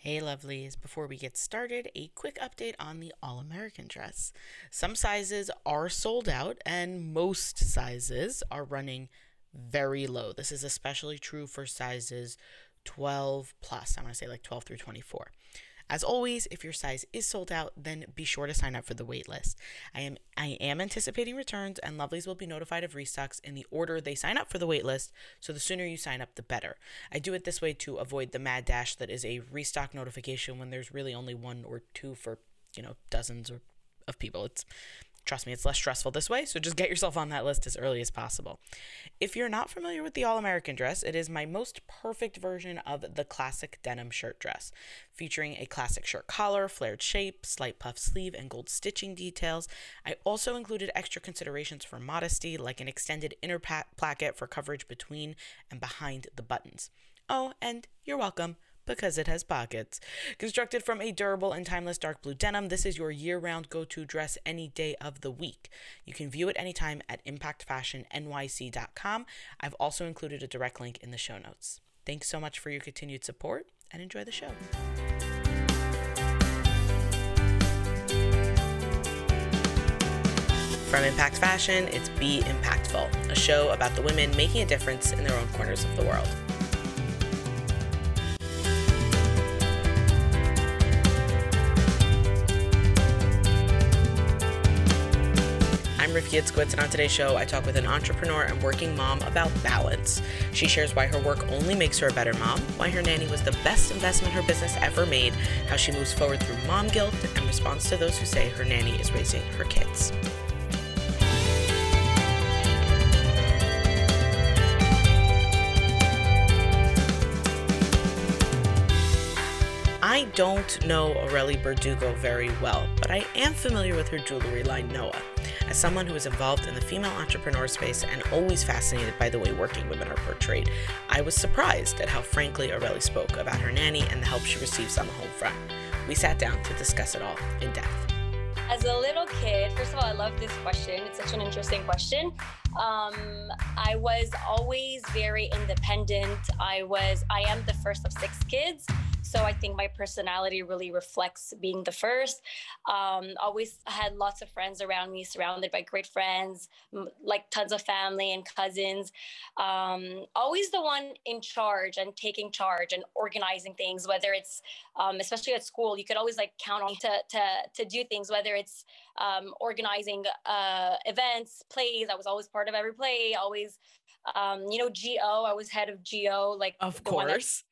Hey, lovelies. Before we get started, a quick update on the All American dress. Some sizes are sold out, and most sizes are running very low. This is especially true for sizes 12 plus. I'm going to say like 12 through 24. As always, if your size is sold out, then be sure to sign up for the waitlist. I am I am anticipating returns and lovelies will be notified of restocks in the order they sign up for the waitlist, so the sooner you sign up the better. I do it this way to avoid the mad dash that is a restock notification when there's really only one or two for, you know, dozens or of people. It's Trust me, it's less stressful this way, so just get yourself on that list as early as possible. If you're not familiar with the All American dress, it is my most perfect version of the classic denim shirt dress, featuring a classic shirt collar, flared shape, slight puff sleeve, and gold stitching details. I also included extra considerations for modesty, like an extended inner pa- placket for coverage between and behind the buttons. Oh, and you're welcome because it has pockets. Constructed from a durable and timeless dark blue denim, this is your year round go to dress any day of the week. You can view it anytime at impactfashionnyc.com. I've also included a direct link in the show notes. Thanks so much for your continued support and enjoy the show. From Impact Fashion, it's Be Impactful, a show about the women making a difference in their own corners of the world. I'm Rifki Itzkowitz, and on today's show, I talk with an entrepreneur and working mom about balance. She shares why her work only makes her a better mom, why her nanny was the best investment her business ever made, how she moves forward through mom guilt, and responds to those who say her nanny is raising her kids. I don't know Aurelie Berdugo very well, but I am familiar with her jewelry line Noah. As someone who is involved in the female entrepreneur space and always fascinated by the way working women are portrayed, I was surprised at how frankly Aurelie spoke about her nanny and the help she receives on the home front. We sat down to discuss it all in depth. As a little kid, first of all, I love this question. It's such an interesting question. Um, I was always very independent. I was, I am the first of six kids. So I think my personality really reflects being the first. Um, always had lots of friends around me, surrounded by great friends, like tons of family and cousins. Um, always the one in charge and taking charge and organizing things, whether it's, um, especially at school, you could always like count on to, to, to do things, whether it's um, organizing uh, events, plays. I was always part of every play, always um, you know, GO. I was head of GO, like of course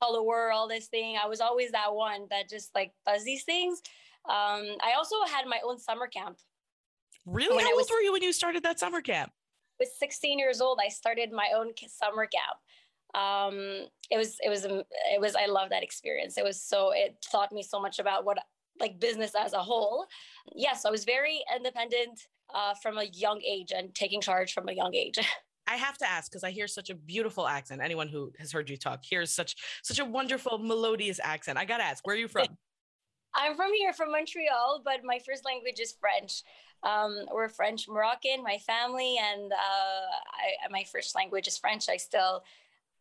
follower, all this thing. I was always that one that just like does these things. Um, I also had my own summer camp. Really? When How was, old were you when you started that summer camp? I was 16 years old. I started my own summer camp. Um, it was, it was, it was, I love that experience. It was so, it taught me so much about what like business as a whole. Yes, I was very independent uh, from a young age and taking charge from a young age. I have to ask because I hear such a beautiful accent. Anyone who has heard you talk hears such such a wonderful melodious accent. I gotta ask, where are you from? I'm from here, from Montreal, but my first language is French. Um, we're French Moroccan, my family, and uh, I, my first language is French. I still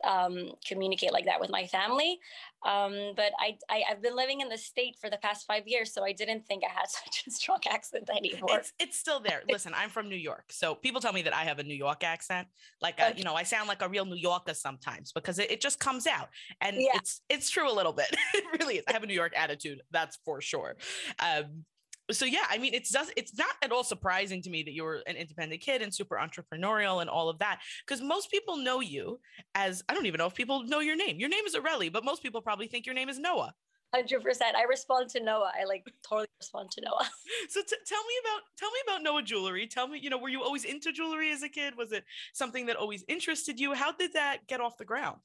um, communicate like that with my family. Um, but I, I, have been living in the state for the past five years, so I didn't think I had such a strong accent anymore. It's, it's still there. Listen, I'm from New York, so people tell me that I have a New York accent. Like, a, uh, you know, I sound like a real New Yorker sometimes because it, it just comes out, and yeah. it's it's true a little bit. it really is. I have a New York attitude, that's for sure. Um, so yeah, I mean, it's does it's not at all surprising to me that you're an independent kid and super entrepreneurial and all of that because most people know you as I don't even know if people know your name. Your name is Aurelie, but most people probably think your name is Noah. Hundred percent. I respond to Noah. I like totally respond to Noah. so t- tell me about tell me about Noah jewelry. Tell me, you know, were you always into jewelry as a kid? Was it something that always interested you? How did that get off the ground?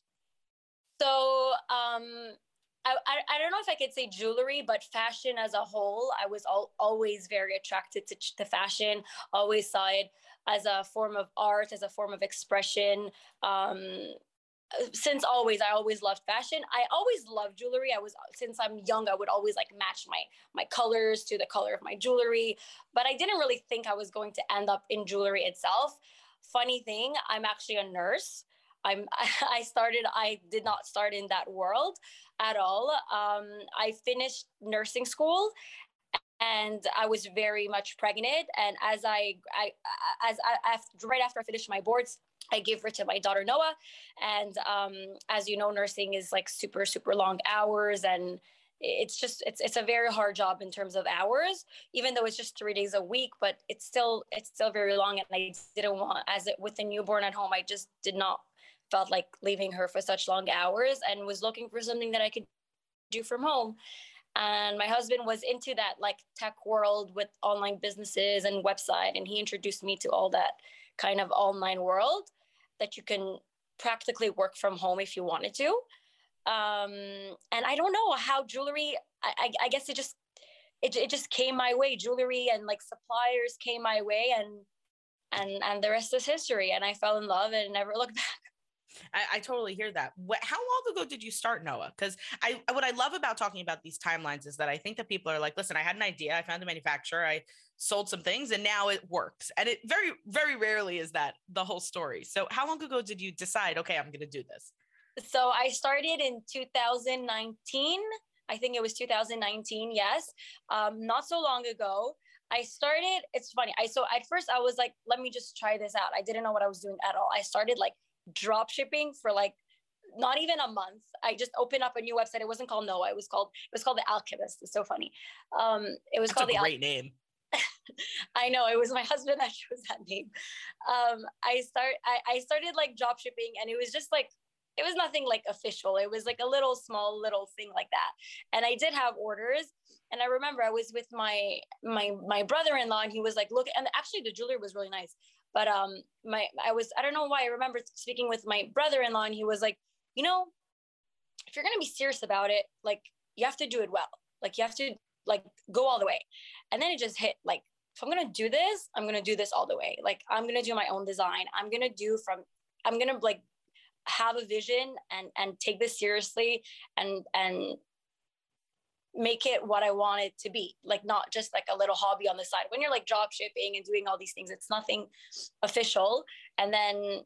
So um I, I, don't know if I could say jewelry, but fashion as a whole, I was al- always very attracted to, to fashion, always saw it as a form of art, as a form of expression. Um, since always, I always loved fashion. I always loved jewelry. I was since I'm young, I would always like match my my colors to the color of my jewelry, but I didn't really think I was going to end up in jewelry itself. Funny thing, I'm actually a nurse. I'm I started I did not start in that world. At all. Um, I finished nursing school and I was very much pregnant. And as I, I as I, after, right after I finished my boards, I gave birth to my daughter Noah. And um, as you know, nursing is like super, super long hours and it's just it's it's a very hard job in terms of hours even though it's just three days a week but it's still it's still very long and i didn't want as it with a newborn at home i just did not felt like leaving her for such long hours and was looking for something that i could do from home. And my husband was into that like tech world with online businesses and website and he introduced me to all that kind of online world that you can practically work from home if you wanted to. Um and i don't know how jewelry i i, I guess it just it, it just came my way. Jewelry and like suppliers came my way and and and the rest is history. And i fell in love and never looked back I, I, totally hear that. What, how long ago did you start Noah? Because I what I love about talking about these timelines is that I think that people are like, listen, I had an idea, I found a manufacturer, I sold some things, and now it works. And it very very rarely is that the whole story. So how long ago did you decide? Okay, I'm going to do this. So I started in 2019. I think it was 2019. Yes, um, not so long ago. I started. It's funny. I so at first I was like, let me just try this out. I didn't know what I was doing at all. I started like drop shipping for like not even a month. I just opened up a new website. It wasn't called Noah. It was called it was called the Alchemist. It's so funny. Um, it was That's called a the great Al- name. I know it was my husband that chose that name. Um, I start I, I started like drop shipping and it was just like it was nothing like official. It was like a little small little thing like that. And I did have orders. And I remember I was with my my my brother-in-law and he was like, look, and actually the jewelry was really nice. But um, my I was I don't know why I remember speaking with my brother-in-law, and he was like, you know, if you're gonna be serious about it, like you have to do it well. Like you have to like go all the way. And then it just hit like if I'm gonna do this, I'm gonna do this all the way. Like I'm gonna do my own design. I'm gonna do from I'm gonna like have a vision and and take this seriously and and make it what I want it to be, like not just like a little hobby on the side. When you're like drop shipping and doing all these things, it's nothing official. And then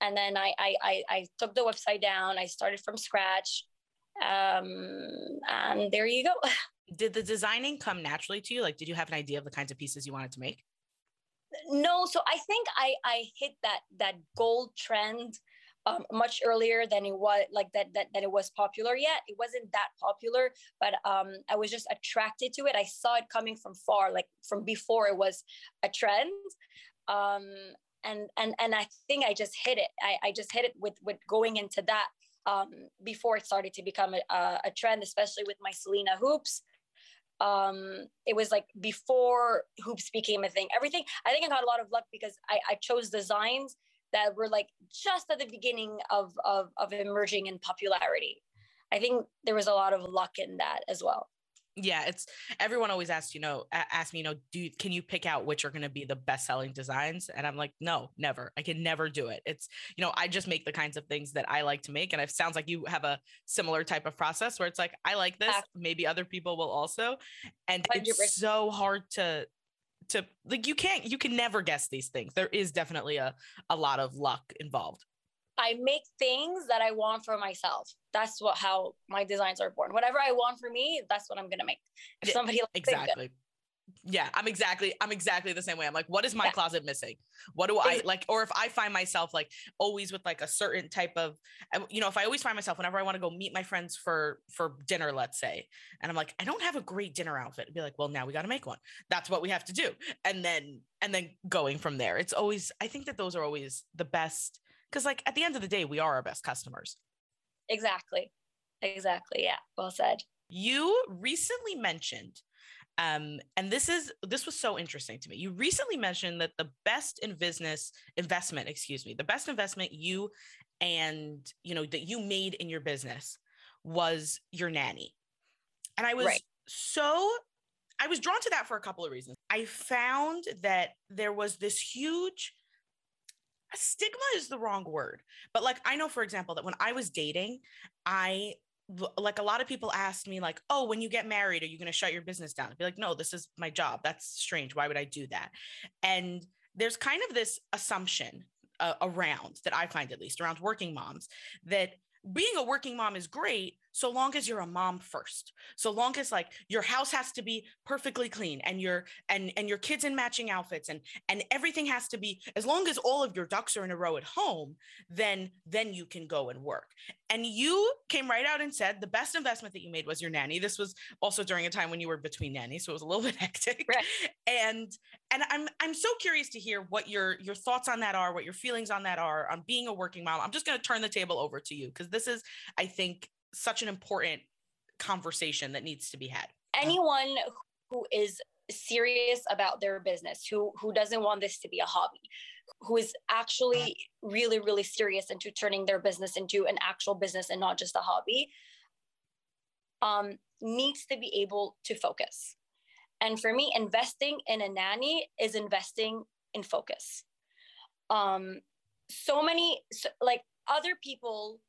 and then I I I, I took the website down. I started from scratch. Um, and there you go. Did the designing come naturally to you? Like, did you have an idea of the kinds of pieces you wanted to make? No, so I think I I hit that that gold trend um, much earlier than it was like that, that that it was popular yet. It wasn't that popular, but um, I was just attracted to it. I saw it coming from far, like from before it was a trend. Um, and and and I think I just hit it. I, I just hit it with with going into that um, before it started to become a, a trend, especially with my Selena hoops. Um, it was like before hoops became a thing. Everything I think I got a lot of luck because I, I chose designs that were like just at the beginning of, of, of emerging in popularity. I think there was a lot of luck in that as well. Yeah, it's everyone always asks, you know, ask me, you know, do you, can you pick out which are going to be the best selling designs? And I'm like, no, never. I can never do it. It's, you know, I just make the kinds of things that I like to make. And it sounds like you have a similar type of process where it's like, I like this, maybe other people will also. And 100%. it's so hard to to like you can't you can never guess these things. There is definitely a a lot of luck involved. I make things that I want for myself. That's what how my designs are born. Whatever I want for me, that's what I'm gonna make. If somebody like exactly yeah i'm exactly i'm exactly the same way. I'm like what is my yeah. closet missing? What do i like? Or if i find myself like always with like a certain type of you know if i always find myself whenever i want to go meet my friends for for dinner let's say and i'm like i don't have a great dinner outfit I'd be like well now we got to make one. That's what we have to do. And then and then going from there. It's always i think that those are always the best because like at the end of the day we are our best customers. Exactly. Exactly yeah. Well said. You recently mentioned um, and this is this was so interesting to me. You recently mentioned that the best in business investment, excuse me, the best investment you and you know that you made in your business was your nanny. And I was right. so I was drawn to that for a couple of reasons. I found that there was this huge stigma is the wrong word, but like I know for example that when I was dating, I like a lot of people asked me like oh when you get married are you going to shut your business down? I'd be like no this is my job. That's strange. Why would i do that? And there's kind of this assumption uh, around that i find at least around working moms that being a working mom is great so long as you're a mom first. So long as like your house has to be perfectly clean and your and and your kids in matching outfits and and everything has to be as long as all of your ducks are in a row at home then then you can go and work. And you came right out and said the best investment that you made was your nanny. This was also during a time when you were between nannies so it was a little bit hectic. Right. and and i'm i'm so curious to hear what your your thoughts on that are what your feelings on that are on being a working mom. I'm just going to turn the table over to you because this is i think such an important conversation that needs to be had. Anyone who is serious about their business, who who doesn't want this to be a hobby, who is actually really really serious into turning their business into an actual business and not just a hobby, um, needs to be able to focus. And for me, investing in a nanny is investing in focus. Um, so many so, like other people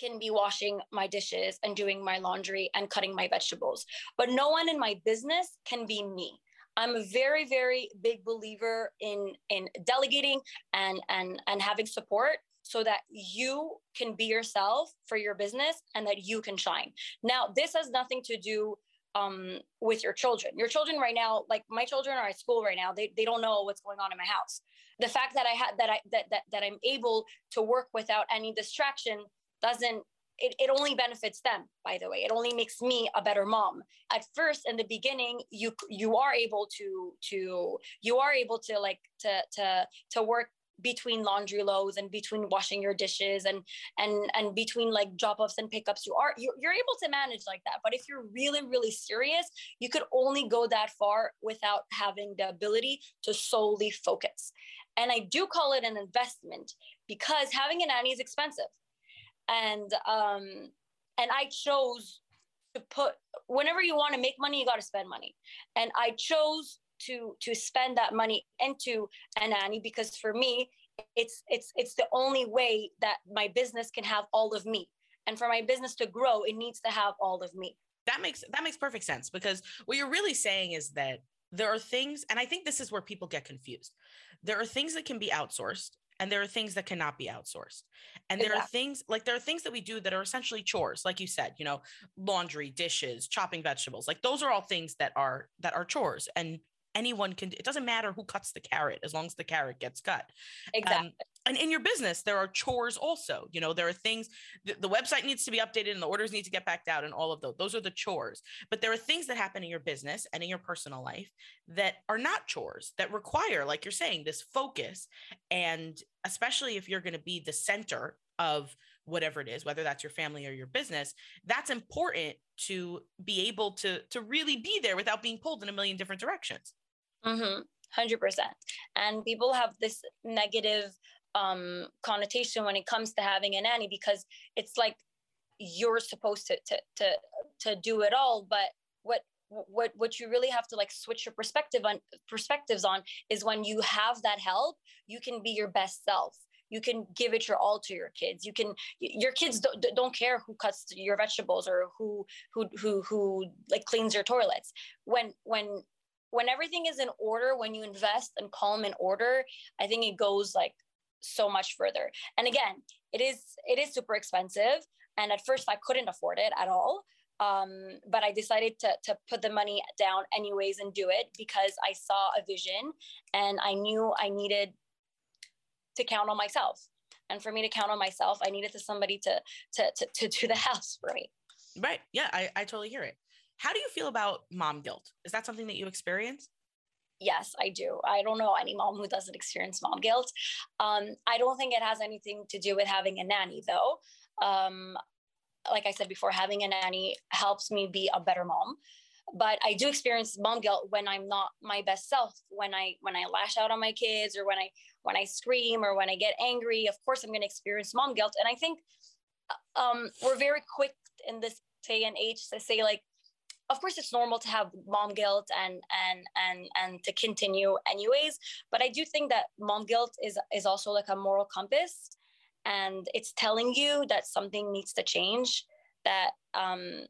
can be washing my dishes and doing my laundry and cutting my vegetables. But no one in my business can be me. I'm a very, very big believer in in delegating and and and having support so that you can be yourself for your business and that you can shine. Now, this has nothing to do um, with your children. Your children right now, like my children are at school right now, they, they don't know what's going on in my house. The fact that I had that I that, that that I'm able to work without any distraction doesn't it, it only benefits them by the way. It only makes me a better mom. At first in the beginning you you are able to to you are able to like to to to work between laundry loads and between washing your dishes and and and between like drop-offs and pickups. You are you're, you're able to manage like that. But if you're really really serious you could only go that far without having the ability to solely focus. And i do call it an investment because having a nanny is expensive and um and i chose to put whenever you want to make money you got to spend money. And i chose to to spend that money into an nanny because for me it's it's it's the only way that my business can have all of me. And for my business to grow it needs to have all of me. That makes that makes perfect sense because what you're really saying is that there are things and i think this is where people get confused. There are things that can be outsourced and there are things that cannot be outsourced. And there exactly. are things like there are things that we do that are essentially chores like you said you know laundry dishes chopping vegetables like those are all things that are that are chores and anyone can it doesn't matter who cuts the carrot as long as the carrot gets cut. Exactly. um, and in your business there are chores also you know there are things the, the, website needs to be updated and the orders need to get backed out and all of those those are the chores. But there are things that happen in your business and in your personal life that are not chores that require like you're saying this focus and especially if you're going to be the center of whatever it is whether that's your family or your business that's important to be able to to really be there without being pulled in a million different directions. Mm-hmm. 100% and people have this negative um, connotation when it comes to having a nanny because it's like you're supposed to to to to do it all but what what what you really have to like switch your perspective on perspectives on is when you have that help you can be your best self. You can give it your all to your kids. You can your kids don't, don't care who cuts your vegetables or who who who who like cleans your toilets. When when when everything is in order when you invest and calm in order i think it goes like so much further. And again, it is it is super expensive, and at first I couldn't afford it at all. Um, but I decided to to put the money down anyways and do it because I saw a vision and I knew I needed to count on myself. And for me to count on myself, I needed to somebody to to to, to do the house for me. Right. Yeah, I, I totally hear it. How do you feel about mom guilt? Is that something that you experience? Yes, I do. I don't know any mom who doesn't experience mom guilt. Um, I don't think it has anything to do with having a nanny, though. Um, like I said before, having a nanny helps me be a better mom. But I do experience mom guilt when I'm not my best self. When I when I lash out on my kids, or when I when I scream, or when I get angry. Of course, I'm going to experience mom guilt. And I think uh, um, we're very quick in this day and age to say like of course it's normal to have mom guilt and and and and to continue anyways but i do think that mom guilt is is also like a moral compass and it's telling you that something needs to change that um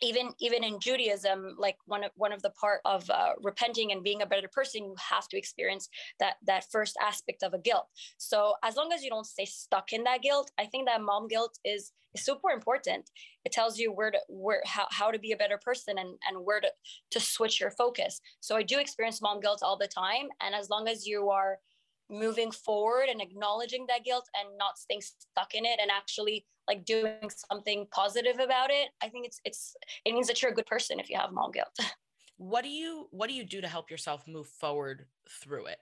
even even in Judaism, like one of one of the part of uh, repenting and being a better person, you have to experience that that first aspect of a guilt. So as long as you don't stay stuck in that guilt, I think that mom guilt is is super important. It tells you where to where how, how to be a better person and and where to to switch your focus. So I do experience mom guilt all the time, and as long as you are moving forward and acknowledging that guilt and not staying stuck in it and actually like doing something positive about it i think it's it's it means that you're a good person if you have mom guilt. What do you what do you do to help yourself move forward through it?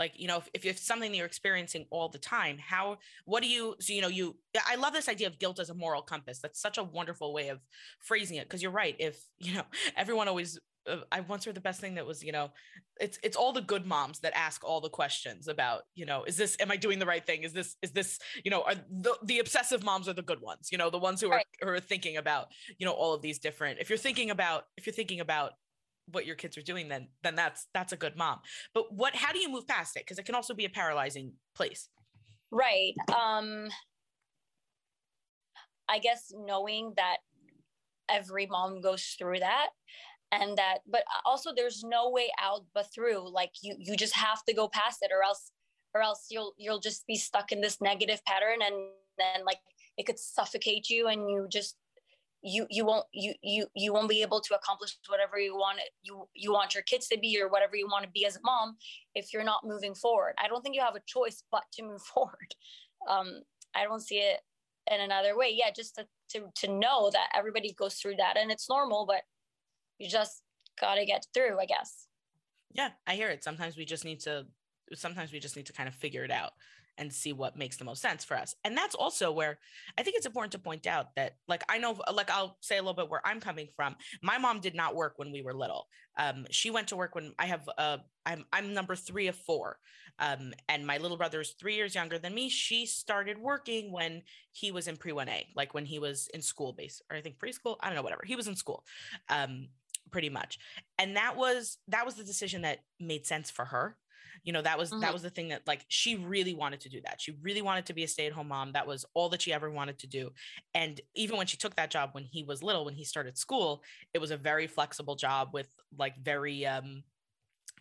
Like you know if, if it's something that you're experiencing all the time how what do you so you know you i love this idea of guilt as a moral compass. That's such a wonderful way of phrasing it because you're right if you know everyone always I once heard the best thing that was, you know, it's it's all the good moms that ask all the questions about, you know, is this am I doing the right thing? Is this is this, you know, are the the obsessive moms are the good ones, you know, the ones who are right. who are thinking about, you know, all of these different. If you're thinking about if you're thinking about what your kids are doing then then that's that's a good mom. But what how do you move past it? Because it can also be a paralyzing place. Right. Um I guess knowing that every mom goes through that and that but also there's no way out but through like you you just have to go past it or else or else you'll you'll just be stuck in this negative pattern and then like it could suffocate you and you just you you won't you you you won't be able to accomplish whatever you want you you want your kids to be or whatever you want to be as a mom if you're not moving forward. I don't think you have a choice but to move forward. Um i don't see it in another way. Yeah just to to, to know that everybody goes through that and it's normal but you just got to get through, I guess. Yeah, I hear it. Sometimes we just need to sometimes we just need to kind of figure it out and see what makes the most sense for us. And that's also where I think it's important to point out that, like, I know, like, I'll say a little bit where I'm coming from. My mom did not work when we were little. Um, she went to work when I have, uh, I'm, I'm number three of four. Um, and my little brother is three years younger than me. She started working when he was in pre 1A, like when he was in school base, or I think preschool. I don't know, whatever. He was in school. Um, pretty much. And that was that was the decision that made sense for her. You know that was mm-hmm. that was the thing that like she really wanted to do that. She really wanted to be a stay-at-home mom. That was all that she ever wanted to do. And even when she took that job when he was little when he started school it was a very flexible job with like very um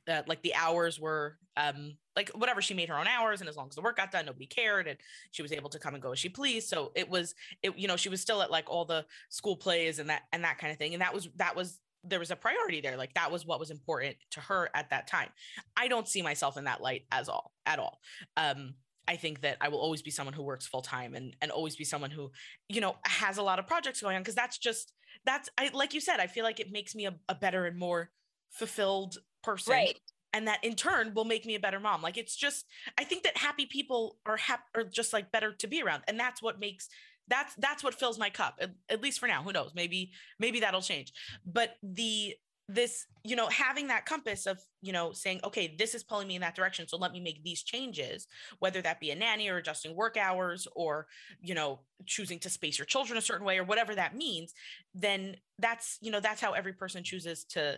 uh, like the hours were um like whatever. She made her own hours and as long as the work got done nobody cared and she was able to come and go as she pleased. So it was it you know she was still at like all the school plays and that and that kind of thing. And that was that was there was a priority there like that was what was important to her at that time i don't see myself in that light as all at all um I think that I will always be someone who works full time and and always be someone who, you know, has a lot of projects going on because that's just that's I like you said, I feel like it makes me a, a better and more fulfilled person. Right. And that in turn will make me a better mom. Like it's just, I think that happy people are happy are just like better to be around. And that's what makes that's that's what fills my cup at, at least for now who knows maybe maybe that'll change but the this you know having that compass of you know saying okay this is pulling me in that direction so let me make these changes whether that be a nanny or adjusting work hours or you know choosing to space your children a certain way or whatever that means then that's you know that's how every person chooses to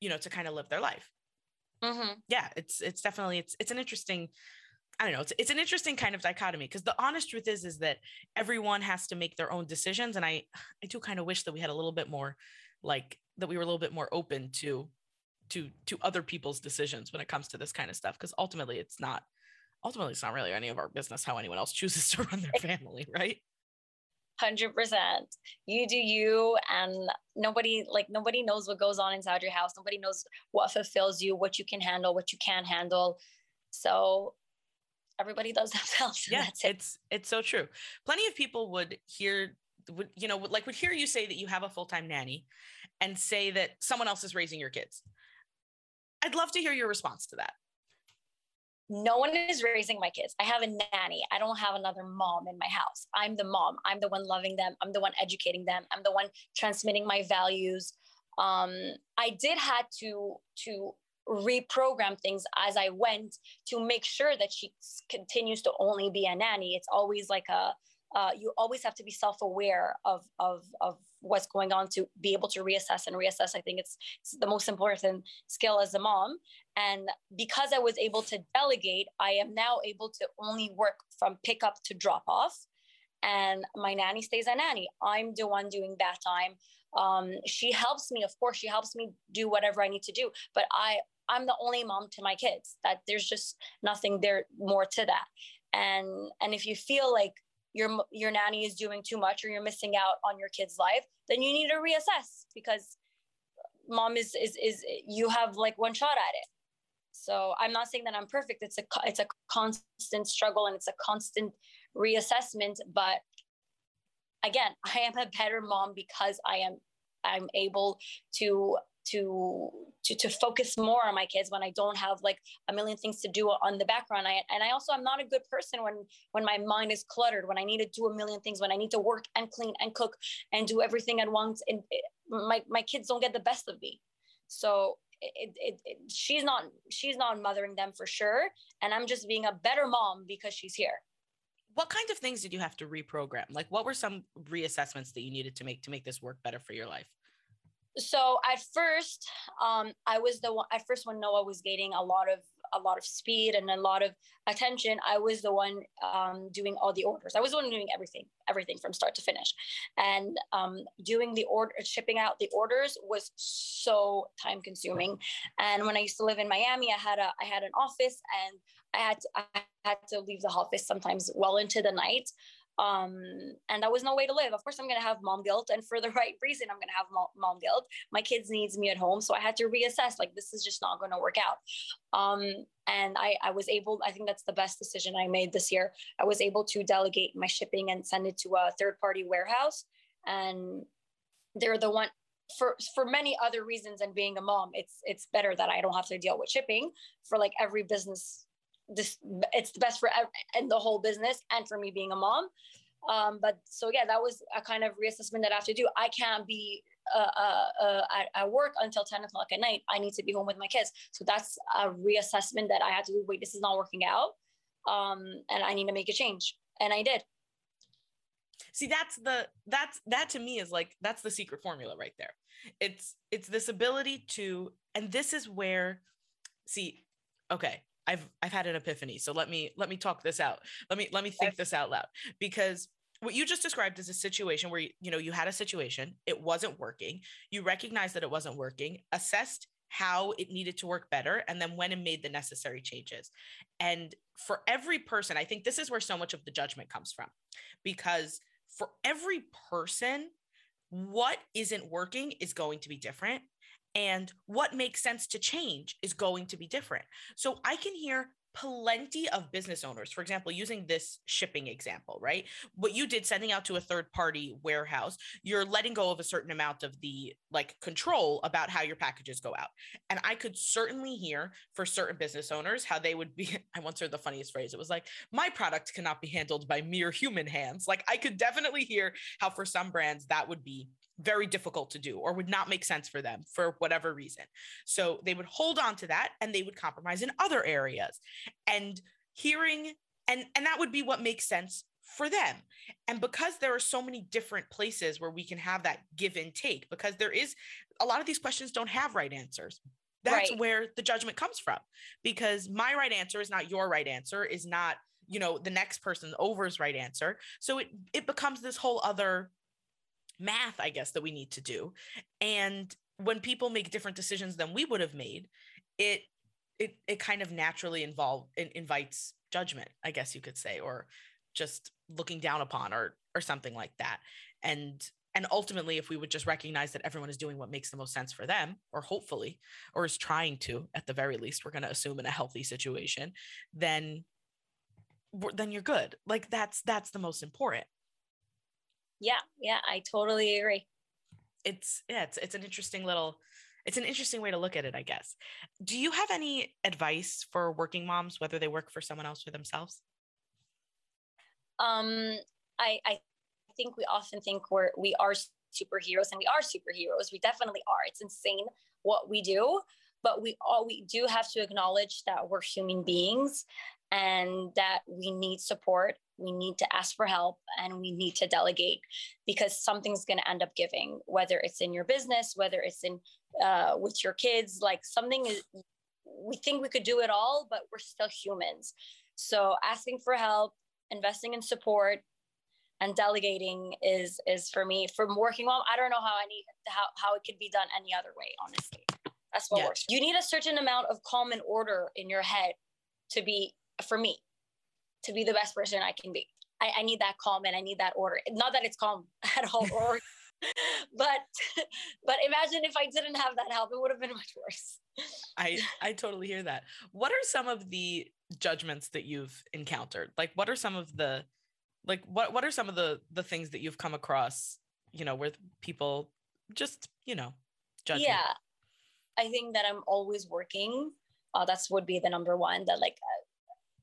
you know to kind of live their life mm-hmm. yeah it's it's definitely it's it's an interesting I don't know. It's, it's an interesting kind of dichotomy because the honest truth is is that everyone has to make their own decisions, and I I do kind of wish that we had a little bit more like that we were a little bit more open to to to other people's decisions when it comes to this kind of stuff because ultimately it's not ultimately it's not really any of our business how anyone else chooses to run their family, right? 100% you do you and nobody like nobody knows what goes on inside your house nobody knows what fulfills you what you can handle what you can't handle so everybody does themselves. Yeah, it. it's it's so true. Plenty of people would hear would you know like would hear you say that you have a full-time nanny and say that someone else is raising your kids. I'd love to hear your response to that. No one is raising my kids. I have a nanny. I don't have another mom in my house. I'm the mom. I'm the one loving them. I'm the one educating them. I'm the one transmitting my values. Um, I did had to to reprogram things as I went to make sure that she continues to only be a nanny. It's always like a uh, you always have to be self-aware of, of of what's going on to be able to reassess and reassess. I think it's, it's the most important skill as a mom. And because I was able to delegate, I am now able to only work from pickup to drop off. and my nanny stays a nanny. I'm the one doing bath time. Um, she helps me, of course, she helps me do whatever I need to do, but I I'm the only mom to my kids. That there's just nothing there more to that. And and if you feel like your your nanny is doing too much or you're missing out on your kid's life, then you need to reassess because mom is is is you have like one shot at it. So I'm not saying that I'm perfect. It's a it's a constant struggle and it's a constant reassessment. But again, I am a better mom because I am I'm able to to to to focus more on my kids when I don't have like a million things to do on the background. I and I also I'm not a good person when when my mind is cluttered, when I need to do a million things, when I need to work and clean and cook and do everything at once. And my my kids don't get the best of me. So it, it, it, she's not she's not mothering them for sure and i'm just being a better mom because she's here what kind of things did you have to reprogram like what were some reassessments that you needed to make to make this work better for your life so at first um, i was the one at first when noah was getting a lot of a lot of speed and a lot of attention i was the one um, doing all the orders. I was the one doing everything everything from start to finish. And um, doing the order shipping out the orders was so time consuming. And when i used to live in miami i had a i had an office and i had to, i had to leave the office sometimes well into the night um, and that was no way to live. Of course, I'm going to have mom guilt, and for the right reason, I'm going to have mom, mom guilt. My kids needs me at home, so I had to reassess. Like this is just not going to work out. Um, and I, I was able. I think that's the best decision I made this year. I was able to delegate my shipping and send it to a third party warehouse, and they're the one for for many other reasons and being a mom it's it's better that i don't have to deal with shipping for like every business this it's the best for and the whole business and for me being a mom. Um, but so yeah that was a kind of reassessment that i have to do. I can't be uh, uh, uh, at, at, work until 10 o'clock at night. I need to be home with my kids. So that's a reassessment that i had to do. Wait this is not working out. Um, and i need to make a change. And i did. See that's the that's that to me is like that's the secret formula right there. It's it's this ability to and this is where see okay I've I've had an epiphany. So let me let me talk this out. Let me let me think this out loud because what you just described is a situation where you, you know you had a situation, it wasn't working. You recognized that it wasn't working, assessed how it needed to work better and then went and made the necessary changes. And for every person, I think this is where so much of the judgment comes from because for every person what isn't working is going to be different and what makes sense to change is going to be different. So I can hear plenty of business owners, for example, using this shipping example, right? What you did sending out to a third party warehouse, you're letting go of a certain amount of the like control about how your packages go out. And I could certainly hear for certain business owners how they would be. I once heard the funniest phrase. It was like, my product cannot be handled by mere human hands. Like I could definitely hear how for some brands that would be very difficult to do or would not make sense for them for whatever reason. So they would hold on to that and they would compromise in other areas. And hearing and and that would be what makes sense for them. And because there are so many different places where we can have that give and take because there is a lot of these questions don't have right answers. That's right. where the judgment comes from because my right answer is not your right answer is not you know the next person over's right answer so it it becomes this whole other math, I guess, that we need to do. And when people make different decisions than we would have made, it it it kind of naturally involve it invites judgment, I guess you could say, or just looking down upon or or something like that. And and ultimately if we would just recognize that everyone is doing what makes the most sense for them or hopefully or is trying to at the very least we're going to assume in a healthy situation then then you're good like that's that's the most important yeah yeah i totally agree. It's yeah it's it's an interesting little it's an interesting way to look at it i guess. Do you have any advice for working moms whether they work for someone else or themselves? Um i i think we often think we're we are superheroes and we are superheroes. We definitely are. It's insane what we do but we all we do have to acknowledge that we're human beings and that we need support we need to ask for help and we need to delegate because something's going to end up giving whether it's in your business whether it's in uh, with your kids like something is we think we could do it all but we're still humans. So asking for help investing in support and delegating is is for me from working mom i don't know how any how, how it could be done any other way honestly. That's what yeah. works. You need a certain amount of calm and order in your head to be for me to be the best person i can be. I, I need that calm and i need that order. Not that it's calm at all or but but imagine if i didn't have that help it would have been much worse. I i totally hear that. What are some of the judgments that you've encountered? Like what are some of the like what what are some of the the things that you've come across you know where people just you know judge yeah. I think that i'm always working. Uh, that's would be the number one that like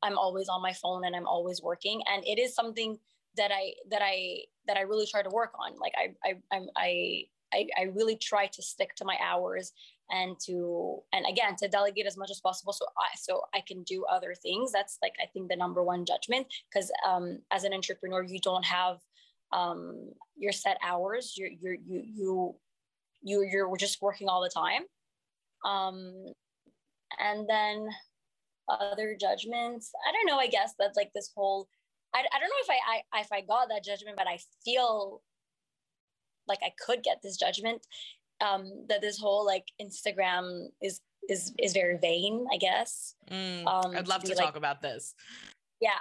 i'm always on my phone and i'm always working and it is something that i that i that i really try to work on. Like i i i'm i I, I really try to stick to my hours and to and again to delegate as much as possible so i so i can do other things. That's like i think the number one judgment because um, as an entrepreneur you don't have um, your set hours. You're you're you you you you're just working all the time. Um, and then other judgments i don't know i guess that's like this whole I, I don't know if I, I if i got that judgment but i feel like i could get this judgment um, that this whole like Instagram is is is very vain, I guess. Mm, um, I'd love to, to like, talk about this. Yeah.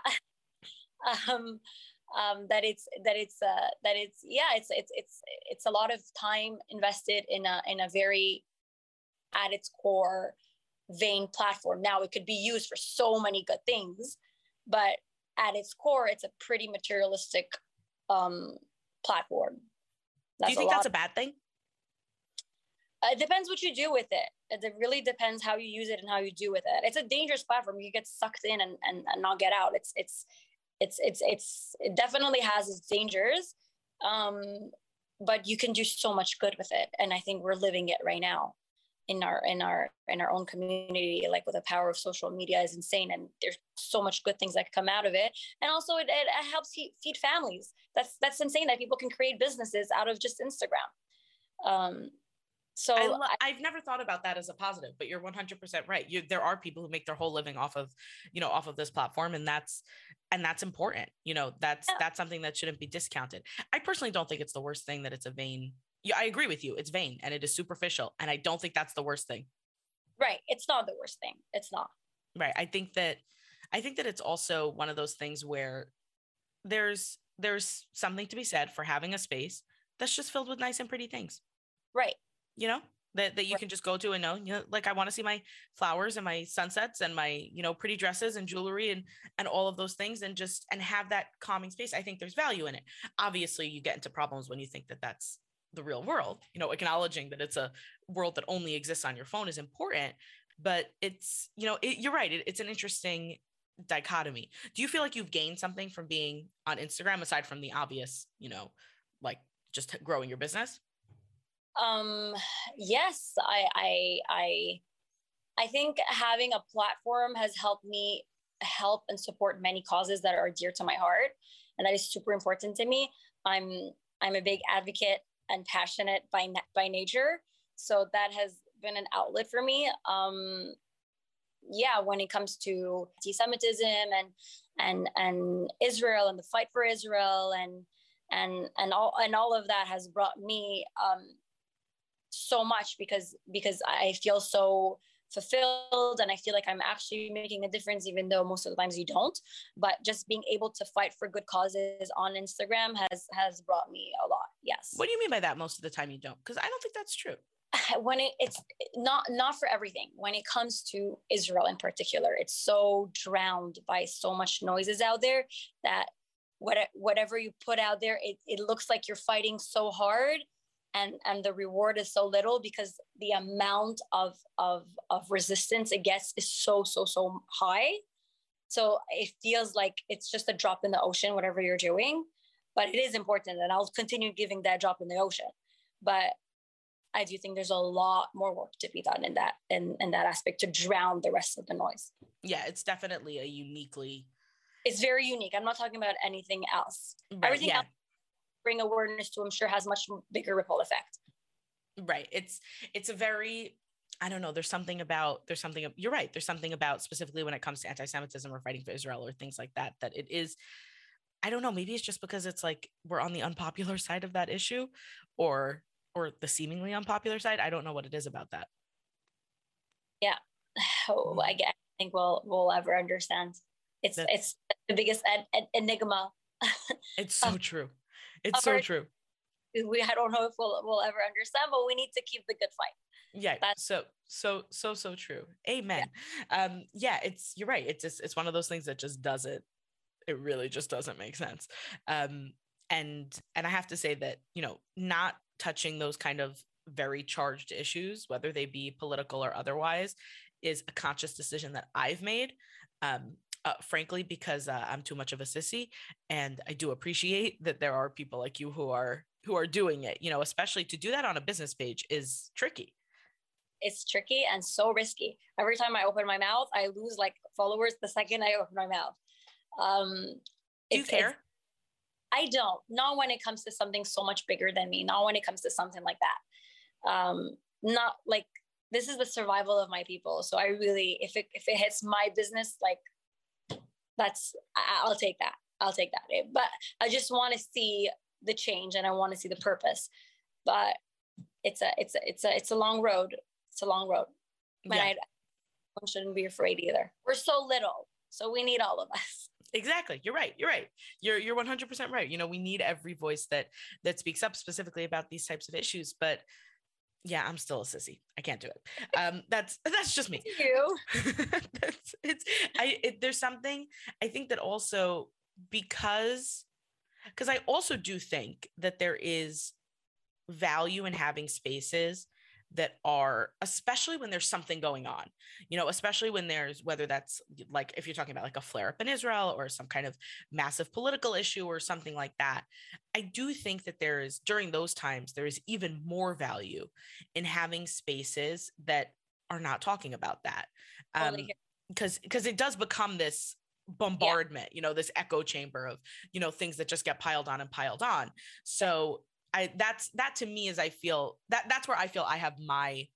um, um, that it's that it's uh, that it's yeah it's it's it's it's a lot of time invested in a in a very at its core vain platform. Now it could be used for so many good things, but at its core, it's a pretty materialistic um, platform. That's Do you think a that's a bad thing? Uh, it depends what you do with it. It really depends how you use it and how you do with it. It's a dangerous platform. You get sucked in and, and, and not get out. It's it's it's it's it's it definitely has its dangers. Um, but you can do so much good with it. And I think we're living it right now in our in our in our own community like with the power of social media is insane and there's so much good things that come out of it and also it, it helps feed, feed families that's that's insane that people can create businesses out of just instagram um, so I lo- I've never thought about that as a positive, but you're 100% right. You, there are people who make their whole living off of, you know, off of this platform and that's, and that's important. You know, that's, yeah. that's something that shouldn't be discounted. I personally don't think it's the worst thing that it's a vain. Yeah, I agree with you. It's vain and it is superficial. And I don't think that's the worst thing. Right. It's not the worst thing. It's not. Right. I think that, I think that it's also one of those things where there's, there's something to be said for having a space that's just filled with nice and pretty things. Right you know that, that you can just go to and know you know like i want to see my flowers and my sunsets and my you know pretty dresses and jewelry and and all of those things and just and have that calming space i think there's value in it obviously you get into problems when you think that that's the real world you know acknowledging that it's a world that only exists on your phone is important but it's you know it, you're right it, it's an interesting dichotomy do you feel like you've gained something from being on instagram aside from the obvious you know like just growing your business um, yes, I, I, I, I think having a platform has helped me help and support many causes that are dear to my heart, and that is super important to me. I'm, I'm a big advocate and passionate by by nature, so that has been an outlet for me. Um, yeah, when it comes to anti-Semitism and and and Israel and the fight for Israel and and and all and all of that has brought me um, so much because because I feel so fulfilled and I feel like I'm actually making a difference, even though most of the times you don't. But just being able to fight for good causes on Instagram has has brought me a lot. Yes. What do you mean by that? Most of the time you don't, because I don't think that's true. When it, it's not not for everything. When it comes to Israel in particular, it's so drowned by so much noises out there that what, whatever you put out there, it, it looks like you're fighting so hard and and the reward is so little because the amount of of of resistance it gets is so so so high so it feels like it's just a drop in the ocean whatever you're doing but it is important and i'll continue giving that drop in the ocean but i do think there's a lot more work to be done in that in, in that aspect to drown the rest of the noise yeah it's definitely a uniquely it's very unique i'm not talking about anything else right, everything yeah. else bring awareness to, I'm sure has much bigger ripple effect. Right. It's it's a very I don't know. There's something about there's something you're right. There's something about specifically when it comes to anti-Semitism or fighting for Israel or things like that that it is I don't know, maybe it's just because it's like we're on the unpopular side of that issue or or the seemingly unpopular side. I don't know what it is about that. Yeah. Oh, I, I think we'll we'll ever understand. It's That's, it's the biggest enigma. it's so true. It's so true. We I don't know if we'll we'll ever understand, but we need to keep the good fight. Yeah. That's so so so so true. Amen. Yeah. Um yeah, it's you're right. It's just it's one of those things that just doesn't it really just doesn't make sense. Um, and and I have to say that you know not touching those kind of very charged issues, whether they be political or otherwise, is a conscious decision that I've made. Um, uh, frankly, because uh, I'm too much of a sissy, and I do appreciate that there are people like you who are who are doing it. You know, especially to do that on a business page is tricky. It's tricky and so risky. Every time I open my mouth, I lose like followers the second I open my mouth. Um, Do you care? I don't. Not when it comes to something so much bigger than me. Not when it comes to something like that. Um, not like this is the survival of my people. So I really, if it if it hits my business, like that's I, will take that. I'll take that. But I just want to see the change and I want to see the purpose. But it's a it's a it's a it's a long road. It's a long road. But yeah. I, shouldn't be afraid either. We're so little, so we need all of us exactly you're right you're right. You're you're 100% right. You know we need every voice that that speaks up specifically about these types of issues but yeah i'm still a sissy. I can't do it. Um that's that's just me. You. That's, it's i it, there's something i think that also because because i also do think that there is value in having spaces that are especially when there's something going on you know especially when there's whether that's like if you're talking about like a flare up in israel or some kind of massive political issue or something like that i do think that there is during those times there is even more value in having spaces that are not talking about that um because because it does become this bombardment yeah. you know this echo chamber of you know things that just get piled on and piled on so I that's that to me is I feel that that's where I feel I have my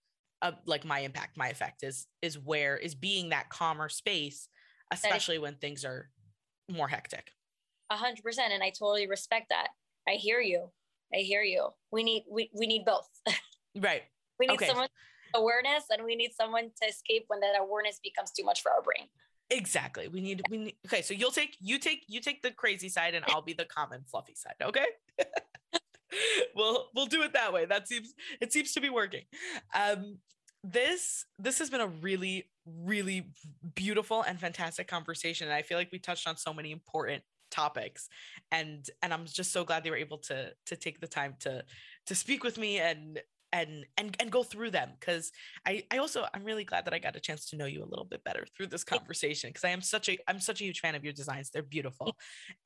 uh, like my impact, my effect is is where is being that calmer space, especially when things are more hectic. A hundred percent, and I totally respect that. I hear you. I hear you. We need we we need both. Right. we need okay. someone awareness, and we need someone to escape when that awareness becomes too much for our brain. Exactly. We need we need. Okay, so you'll take you take you take the crazy side, and I'll be the common fluffy side. Okay. we'll we'll do it that way. That seems it seems to be working. Um, this this has been a really really beautiful and fantastic conversation, and I feel like we touched on so many important topics and and i'm just so glad they were able to to take the time to to speak with me and and and and go through them because I I also I'm really glad that I got a chance to know you a little bit better through this conversation because I am such a I'm such a huge fan of your designs. They're beautiful,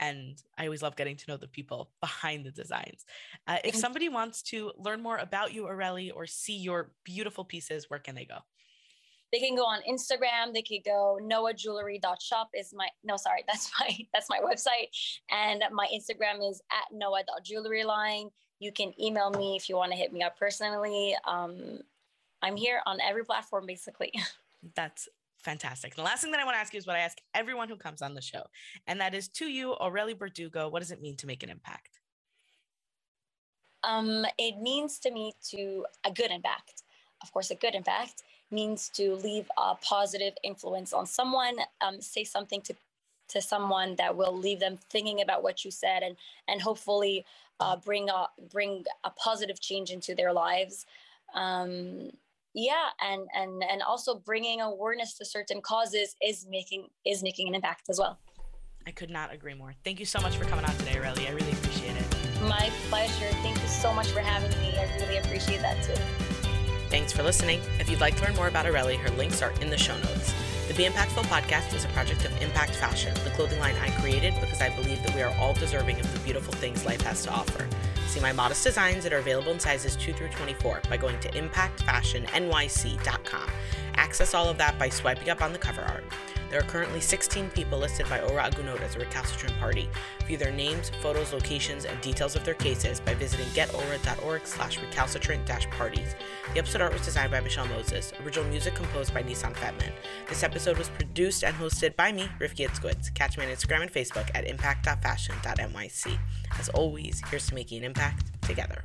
and I always love getting to know the people behind the designs. Uh, if somebody wants to learn more about you, Aurelie, or see your beautiful pieces, where can they go? They can go on Instagram. They could go noahjewelry.shop is my no sorry that's my that's my website and my Instagram is at noah.jewelryline you can email me if you want to hit me up personally. Um, I'm here on every platform, basically. That's fantastic. The last thing that I want to ask you is what I ask everyone who comes on the show, and that is to you, Aurelie Berdugo, what does it mean to make an impact? Um, it means to me to a good impact. Of course, a good impact means to leave a positive influence on someone, um, say something to to someone that will leave them thinking about what you said and and hopefully uh, bring a bring a positive change into their lives. Um, yeah and and and also bringing awareness to certain causes is making is making an impact as well. I could not agree more. Thank you so much for coming on today Aurelie. i really appreciate it. My pleasure. Thank you so much for having me. I really appreciate that too. Thanks for listening. If you'd like to learn more about Aurelie, her links are in the show notes the Be Impactful podcast is a project of Impact Fashion, the clothing line I created because I believe that we are all deserving of the beautiful things life has to offer. See my modest designs that are available in sizes 2 through 24 by going to impactfashionnyc.com. Access all of that by swiping up on the cover art. There are currently 16 people listed by Ora Agunot as a recalcitrant party. View their names, photos, locations, and details of their cases by visiting getora.org slash recalcitrant-parties. The episode art was designed by Michelle Moses. Original music composed by Nissan Fetman. This episode was produced and hosted by me, Rifki Itzkowitz. Catch me on Instagram and Facebook at impact.fashion.nyc. As always, here's to making an impact together.